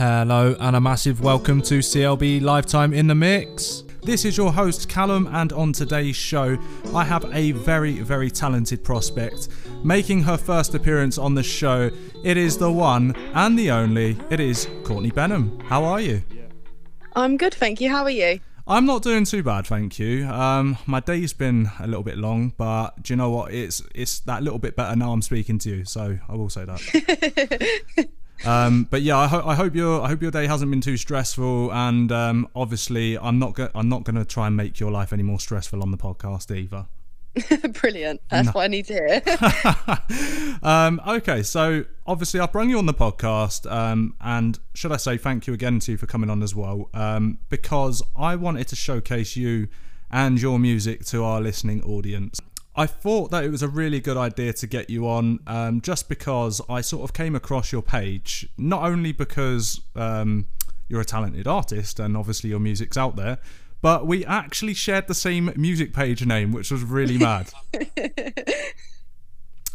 Hello, and a massive welcome to CLB Live Time in the Mix. This is your host Callum, and on today's show, I have a very, very talented prospect making her first appearance on the show. It is the one and the only, it is Courtney Benham. How are you? I'm good, thank you. How are you? I'm not doing too bad, thank you. Um, my day's been a little bit long, but do you know what? It's it's that little bit better now I'm speaking to you, so I will say that. um, but yeah, I, ho- I hope your I hope your day hasn't been too stressful, and um, obviously I'm not go- I'm not going to try and make your life any more stressful on the podcast either. Brilliant. That's no. what I need to hear. um, okay, so obviously I've brought you on the podcast, um, and should I say thank you again to you for coming on as well, um, because I wanted to showcase you and your music to our listening audience. I thought that it was a really good idea to get you on, um, just because I sort of came across your page, not only because um, you're a talented artist and obviously your music's out there, but we actually shared the same music page name, which was really mad.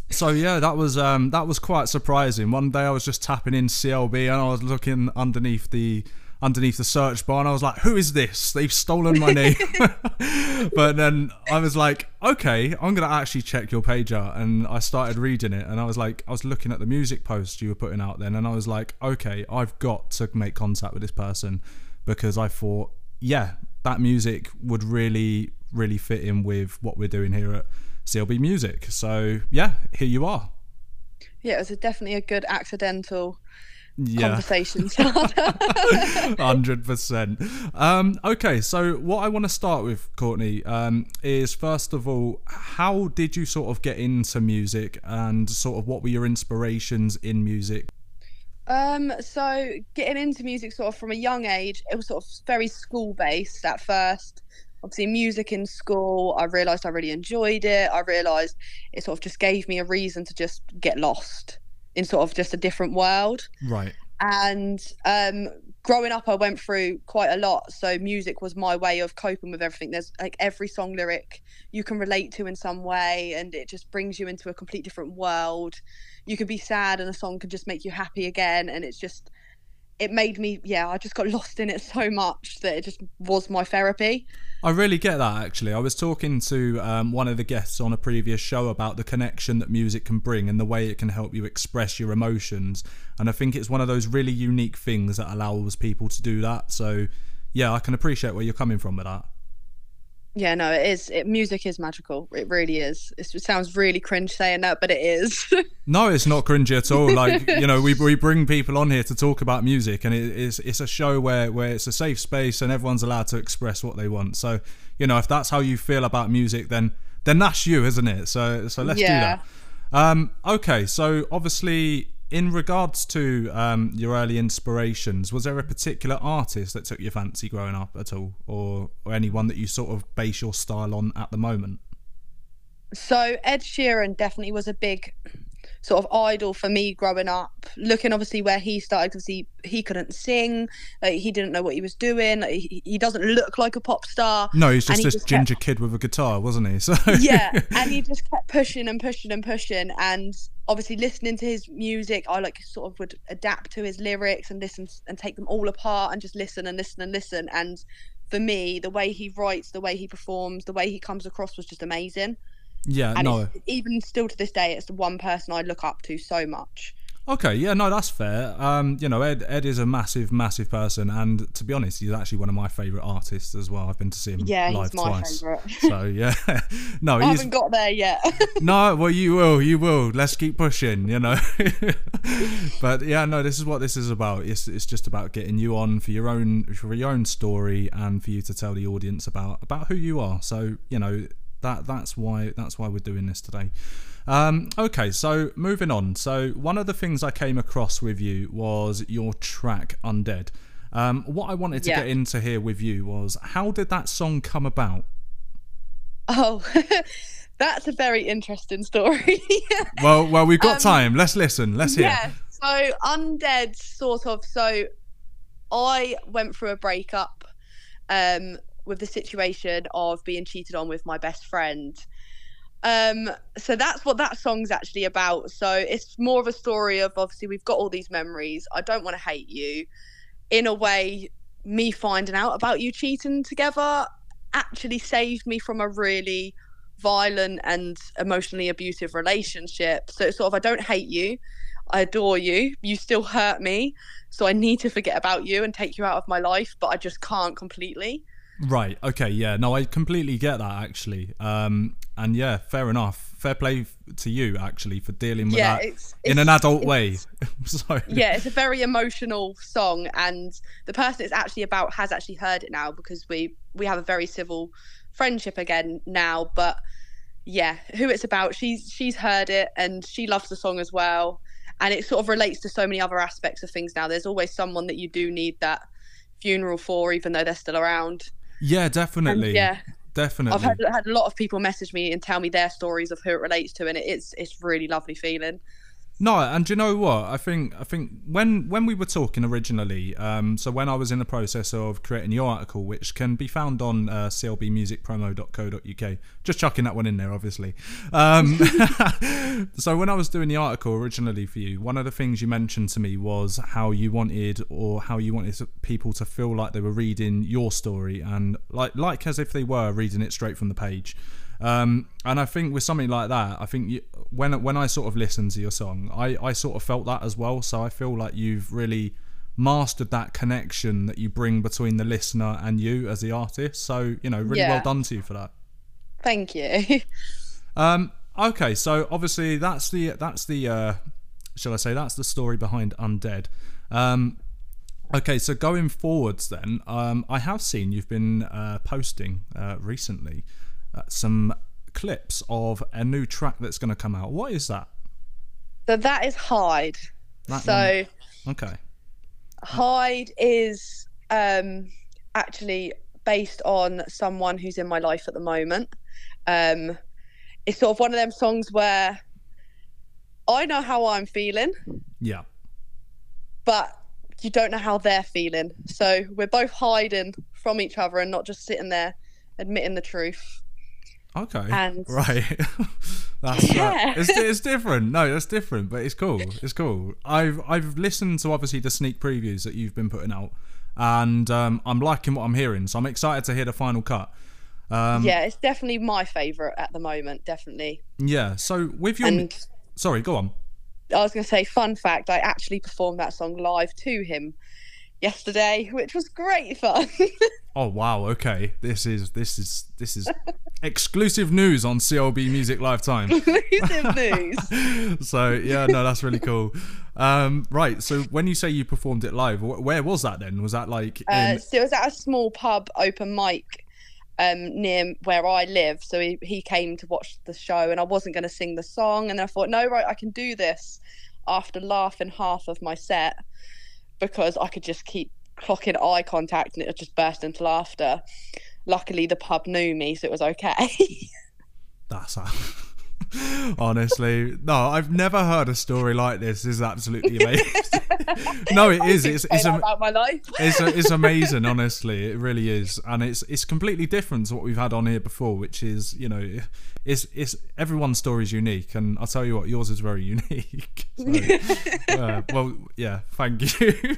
so yeah, that was um, that was quite surprising. One day I was just tapping in CLB and I was looking underneath the underneath the search bar and I was like, who is this? They've stolen my name. but then I was like, okay, I'm gonna actually check your page out and I started reading it and I was like I was looking at the music post you were putting out then and I was like, okay, I've got to make contact with this person because I thought, yeah, that music would really, really fit in with what we're doing here at CLB Music. So yeah, here you are. Yeah, it was a, definitely a good accidental yeah. conversation Hundred percent. Um, okay, so what I want to start with, Courtney, um, is first of all, how did you sort of get into music, and sort of what were your inspirations in music? Um, so getting into music sort of from a young age, it was sort of very school based at first. Obviously, music in school, I realised I really enjoyed it. I realised it sort of just gave me a reason to just get lost in sort of just a different world. Right. And um, growing up, I went through quite a lot. So music was my way of coping with everything. There's like every song lyric you can relate to in some way, and it just brings you into a complete different world you could be sad and a song can just make you happy again and it's just it made me yeah i just got lost in it so much that it just was my therapy. I really get that actually. I was talking to um, one of the guests on a previous show about the connection that music can bring and the way it can help you express your emotions. And i think it's one of those really unique things that allows people to do that. So yeah i can appreciate where you're coming from with that yeah, no, it is. It, music is magical. It really is. It sounds really cringe saying that, but it is. no, it's not cringy at all. Like you know, we we bring people on here to talk about music, and it is it's a show where where it's a safe space and everyone's allowed to express what they want. So you know, if that's how you feel about music, then then that's you, isn't it? So so let's yeah. do that. Um, okay, so obviously in regards to um, your early inspirations, was there a particular artist that took your fancy growing up at all, or, or anyone that you sort of base your style on at the moment? So Ed Sheeran definitely was a big sort of idol for me growing up. Looking obviously where he started, because he he couldn't sing, like, he didn't know what he was doing. Like, he, he doesn't look like a pop star. No, he's just this just ginger kept... kid with a guitar, wasn't he? So yeah, and he just kept pushing and pushing and pushing, and obviously listening to his music, I like sort of would adapt to his lyrics and listen and take them all apart and just listen and listen and listen. And for me, the way he writes, the way he performs, the way he comes across was just amazing. Yeah, and no. Even still to this day, it's the one person I look up to so much. Okay, yeah, no, that's fair. Um, you know, Ed Ed is a massive, massive person, and to be honest, he's actually one of my favourite artists as well. I've been to see him yeah, live he's my twice. Favourite. So yeah, no, I haven't got there yet. no, well, you will, you will. Let's keep pushing, you know. but yeah, no, this is what this is about. It's it's just about getting you on for your own for your own story and for you to tell the audience about about who you are. So you know that that's why that's why we're doing this today. Um, okay, so moving on. So one of the things I came across with you was your track "Undead." Um, what I wanted to yeah. get into here with you was how did that song come about? Oh, that's a very interesting story. well, well, we've got um, time. Let's listen. Let's hear. Yeah. So undead, sort of. So I went through a breakup. Um, with the situation of being cheated on with my best friend. Um, so that's what that song's actually about. So it's more of a story of obviously we've got all these memories. I don't want to hate you. in a way, me finding out about you cheating together actually saved me from a really violent and emotionally abusive relationship. So it's sort of I don't hate you, I adore you. You still hurt me, so I need to forget about you and take you out of my life, but I just can't completely. Right. Okay. Yeah. No, I completely get that actually. Um, and yeah, fair enough. Fair play to you actually for dealing with Yeah, that it's, in an adult way. it's- so yeah, it's a very emotional song, and the person it's actually about has actually heard it now because we we have a very civil friendship again now. But yeah, who it's about, she's she's heard it and she loves the song as well, and it sort of relates to so many other aspects of things now. There's always someone that you do need that funeral for, even though they're still around. Yeah, And definitely. yeah, Definitely. I've had, had a lot of people message me and tell me their stories of who it relates to, and it's it's really lovely feeling. No, and you know what? I think I think when when we were talking originally, um, so when I was in the process of creating your article, which can be found on uh, clbmusicpromo.co.uk, just chucking that one in there, obviously. Um, so when I was doing the article originally for you, one of the things you mentioned to me was how you wanted or how you wanted people to feel like they were reading your story and like like as if they were reading it straight from the page. Um, and I think with something like that, I think you, when when I sort of listened to your song, I, I sort of felt that as well. So I feel like you've really mastered that connection that you bring between the listener and you as the artist. So you know, really Yeah. well done to you for that. Thank you. Um, okay, so obviously that's the that's the uh, shall I say that's the story behind Undead. Um, okay, so going forwards, then um, I have seen you've been uh, posting uh, recently uh, some clips of a new track that's going to come out. What is that? so that is Hide. That so. Okay, Hide is um, actually based on someone who's in my life at the moment. Um, it's sort of one of them songs where I know how I'm feeling, yeah, but you don't know how they're feeling. So we're both hiding from each other and not just sitting there admitting the truth. Okay, And- right. that's Yeah. uh, it's, it's different. No, that's different, but it's cool. It's cool. I've I've listened to obviously the sneak previews that you've been putting out, and um, I'm liking what I'm hearing. So I'm excited to hear the final cut. Um, yeah, it's definitely my favourite at the moment, definitely. Yeah. So with your And sorry, go on. I was going to say, fun fact, I actually performed that song live to him yesterday, which was great fun. Oh wow. Okay. This is this is this is exclusive news on CLB Music Live Time. Exclusive news. so yeah, no, that's really cool. Um, right. So when you say you performed it live, wh- where was that then? Was that like in? Uh, so it was at a small pub open mic um, near where I live. So he, he came to watch the show, and I wasn't going to sing the song. And then I thought, no, right, I can do this after laughing half of my set because I could just keep clocking eye contact and it would just burst into laughter. Luckily, the pub knew me, so it was okay. That's honestly no. I've never heard a story like this. This is absolutely amazing. no, it is. It's it's am- about my life. it's it's amazing, honestly. It really is, and it's it's completely different to what we've had on here before, which is you know, it's it's everyone's story is unique, and I'll tell you what, yours is very unique. So, uh, well, yeah, thank you.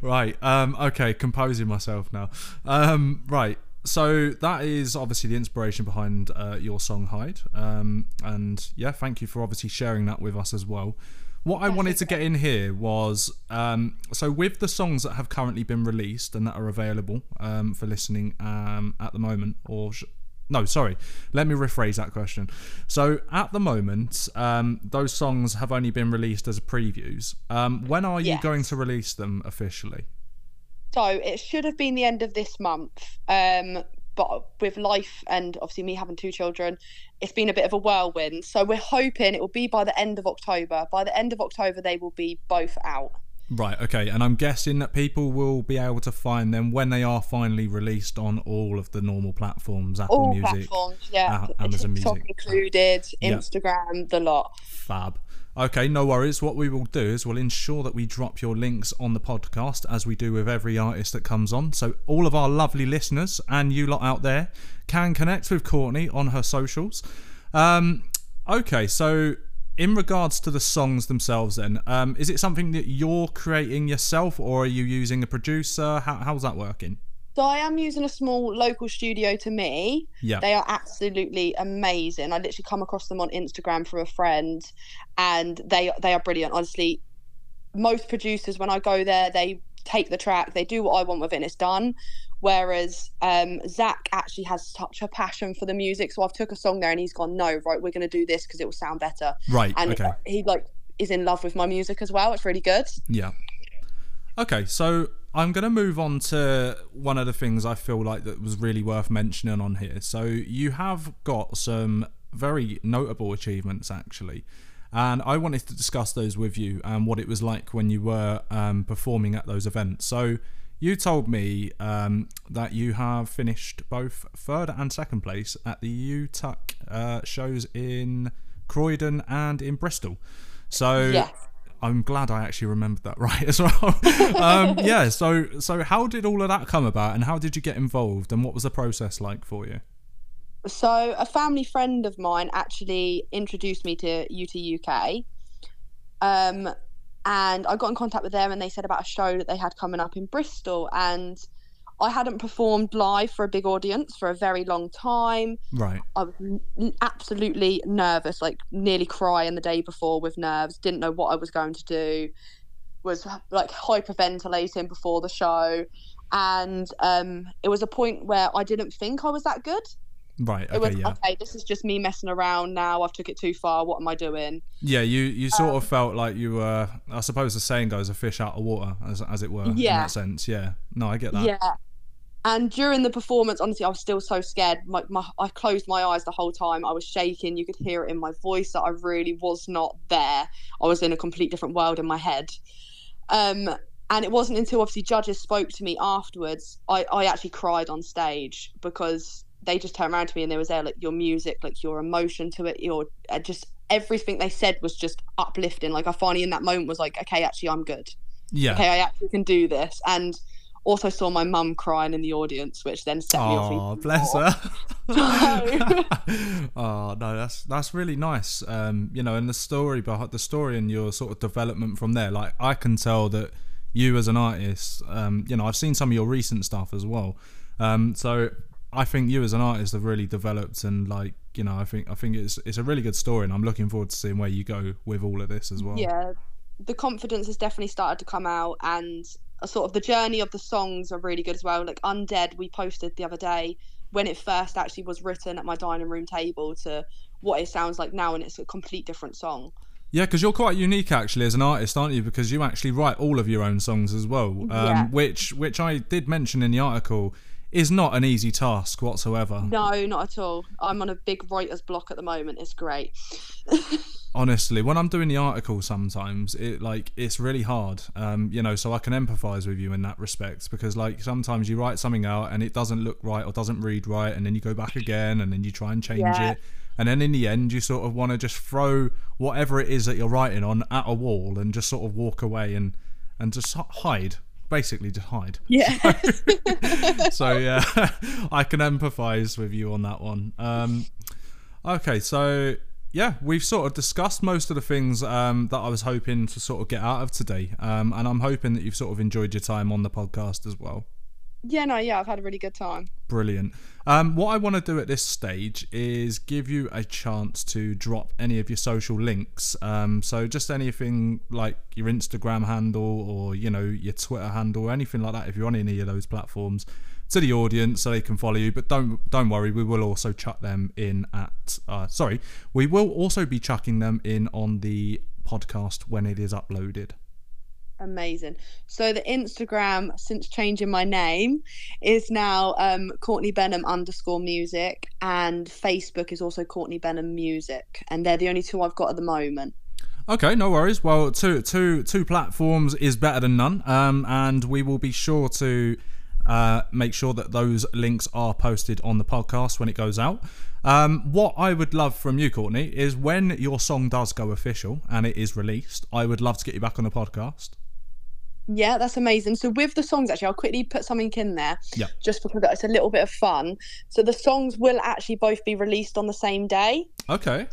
right, um, okay, composing myself now. Um, right. So that is obviously the inspiration behind uh, your song Hide, um, and yeah, thank you for obviously sharing that with us as well. What I wanted to get in here was um, so with the songs that have currently been released and that are available um, for listening um, at the moment, or sh- no, sorry, let me rephrase that question. So at the moment, um, those songs have only been released as previews. Um, when are you Yes. going to release them officially? So it should have been the end of this month. Um, but with life and obviously me having two children, it's been a bit of a whirlwind. So we're hoping it will be by the end of October. By the end of October, they will be both out. Right, okay, and I'm guessing that people will be able to find them when they are finally released on all of the normal platforms, Apple All Music, platforms, yeah. Amazon TikTok Music. included, Yeah. Instagram, the lot. Fab. Okay, no worries. What we will do is we'll ensure that we drop your links on the podcast as we do with every artist that comes on. So all of our lovely listeners and you lot out there can connect with Courtney on her socials. Um, okay, so in regards to the songs themselves, then, um, is it something that you're creating yourself, or are you using a producer? How, how's that working? So I am using a small local studio to me. Yeah. They are absolutely amazing. I literally come across them on Instagram from a friend and they they are brilliant. Honestly, most producers when I go there, they take the track, they do what I want with it and it's done. Whereas um, Zach actually has such a passion for the music. So I've took a song there and he's gone, no, right, we're gonna do this because it will sound better. Right. And okay. he like is in love with my music as well. It's really good. Yeah. Okay, so I'm going to move on to one of the things I feel like that was really worth mentioning on here. So you have got some very notable achievements actually. And I wanted to discuss those with you and what it was like when you were um, performing at those events. So you told me um, that you have finished both third and second place at the UTUC uh, shows in Croydon and in Bristol. So Yes. I'm glad I actually remembered that right as well. um, yeah. So so how did all of that come about, and how did you get involved, and what was the process like for you? So a family friend of mine actually introduced me to UT UK. Um, and I got in contact with them and they said about a show that they had coming up in Bristol and I hadn't performed live for a big audience for a very long time. Right. I was n- absolutely nervous, like nearly crying the day before with nerves, didn't know what I was going to do, was like hyperventilating before the show. And um, it was a point where I didn't think I was that good Right. it was Okay. Yeah. okay this is just me messing around now i've took it too far what am i doing Yeah. You you sort Um, of felt like you were. I suppose the saying goes, "A fish out of water," as as it were. Yeah. In that sense. Yeah. No, I get that. yeah and during the performance honestly i was still so scared. My, my i closed my eyes the whole time. I was shaking. You could hear it in my voice that i really was not there. I was in a complete different world in my head. Um and it wasn't until obviously judges spoke to me afterwards i i actually cried on stage because they just turned around to me and they was there like your music like your emotion to it your uh, just everything they said was just uplifting. Like i finally in that moment was like okay actually i'm good. Yeah. okay, I actually can do this. And also saw my mum crying in the audience, which then set me off. Oh, bless more. her. oh no, that's that's really nice. Um, you know, and the story behind the story and your sort of development from there. Like I can tell that you as an artist, um, you know, I've seen some of your recent stuff as well. Um, so I think you as an artist have really developed and like you know, I think I think it's it's a really good story, and I'm looking forward to seeing where you go with all of this as well. Yeah, the confidence has definitely started to come out, and sort of the journey of the songs are really good as well. Like Undead, we posted the other day when it first actually was written at my dining room table to what it sounds like now, and it's a complete different song. Yeah, because you're quite unique actually as an artist, aren't you? Because you actually write all of your own songs as well, um, Yeah. which which I did mention in the article is not an easy task whatsoever. No, not at all. I'm on a big writer's block at the moment. It's great. Honestly, when I'm doing the article, sometimes it like it's really hard, um, you know. So I can empathise with you in that respect because like sometimes you write something out and it doesn't look right or doesn't read right, and then you go back again and then you try and change Yeah. it, and then in the end you sort of want to just throw whatever it is that you're writing on at a wall and just sort of walk away and and just hide, basically just hide. Yeah. so yeah, I can empathise with you on that one. Um, okay, so yeah, we've sort of discussed most of the things um, that I was hoping to sort of get out of today, um, and I'm hoping that you've sort of enjoyed your time on the podcast as well. yeah, no, yeah, I've had a really good time. Brilliant. Um, what I want to do at this stage is give you a chance to drop any of your social links. Um, so just anything like your Instagram handle or you know your Twitter handle, anything like that. If you're on any of those platforms, to the audience so they can follow you. But don't don't worry, we will also chuck them in at. Uh, sorry, we will also be chucking them in on the podcast when it is uploaded. Amazing. So the Instagram, since changing my name, is now um, Courtney Benham underscore music, and Facebook is also Courtney Benham music, and they're the only two I've got at the moment. Okay, no worries. Well, two two two platforms is better than none, um, and we will be sure to uh, make sure that those links are posted on the podcast when it goes out. Um, what I would love from you, Courtney, is when your song does go official and it is released, I would love to get you back on the podcast. Yeah, that's amazing. So with the songs, actually, I'll quickly put something in there, Yeah. just because it's a little bit of fun. So the songs will actually both be released on the same day. Okay.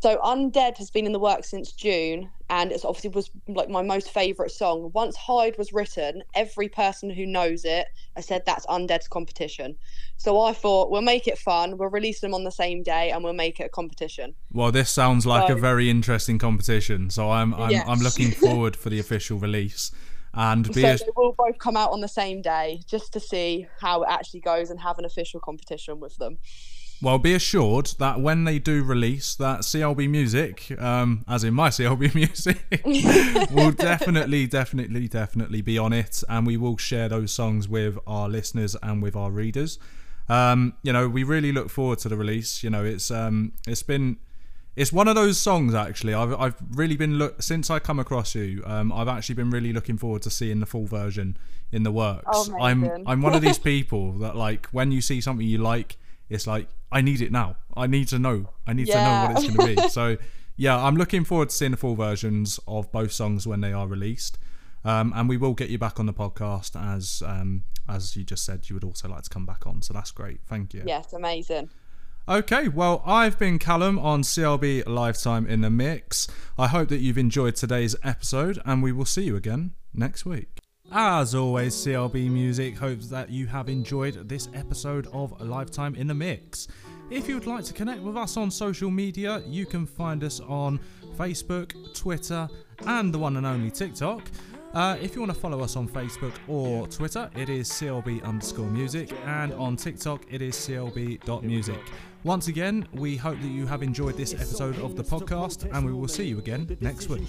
So Undead has been in the works since June, and it's obviously was like my most favourite song. Once Hide was written, every person who knows it, I said that's Undead's competition. So I thought we'll make it fun. We'll release them on the same day, and we'll make it a competition. Well, this sounds like So- a very interesting competition. So I'm I'm, Yes. I'm looking forward for the official release. And be So as- they will both come out on the same day, just to see how it actually goes and have an official competition with them. Well, be assured that when they do release that CLB music, um, as in my CLB music, will definitely, definitely, definitely be on it, and we will share those songs with our listeners and with our readers. Um, you know, we really look forward to the release. You know, it's um, it's been it's one of those songs actually. I've I've really been look since I come across you. Um, I've actually been really looking forward to seeing the full version in the works. Oh, I'm. I'm one of these people that like when you see something you like, it's like I need it now. I need to know. I need to know what it's going to be. So yeah, I'm looking forward to seeing the full versions of both songs when they are released. Um, and we will get you back on the podcast as um, as you just said you would also like to come back on. So that's great. Thank you. Yes, amazing. Okay, well, I've been Callum on CLB Live Time in the Mix. I hope that you've enjoyed today's episode, and we will see you again next week. As always, CLB Music hopes that you have enjoyed this episode of Live Time in the Mix. If you would like to connect with us on social media, you can find us on Facebook, Twitter, and the one and only TikTok. Uh, if you want to follow us on Facebook or Twitter, it is CLB underscore music, and on TikTok, it is CLB.music. Once again, we hope that you have enjoyed this episode of the podcast, and we will see you again next week.